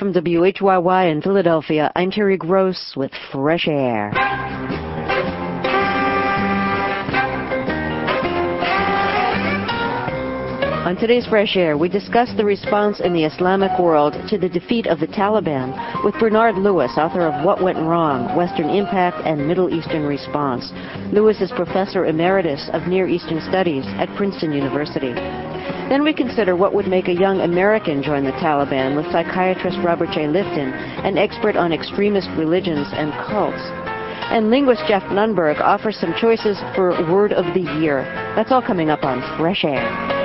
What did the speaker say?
From WHYY in Philadelphia, I'm Terry Gross with Fresh Air. On today's Fresh Air, we discuss the response in the Islamic world to the defeat of the Taliban with Bernard Lewis, author of What Went Wrong, Western Impact and Middle Eastern Response. Lewis is Professor Emeritus of Near Eastern Studies at Princeton University. Then we consider what would make a young American join the Taliban with psychiatrist Robert Jay Lifton, an expert on extremist religions and cults. And linguist Geoff Nunberg offers some choices for Word of the Year. That's all coming up on Fresh Air.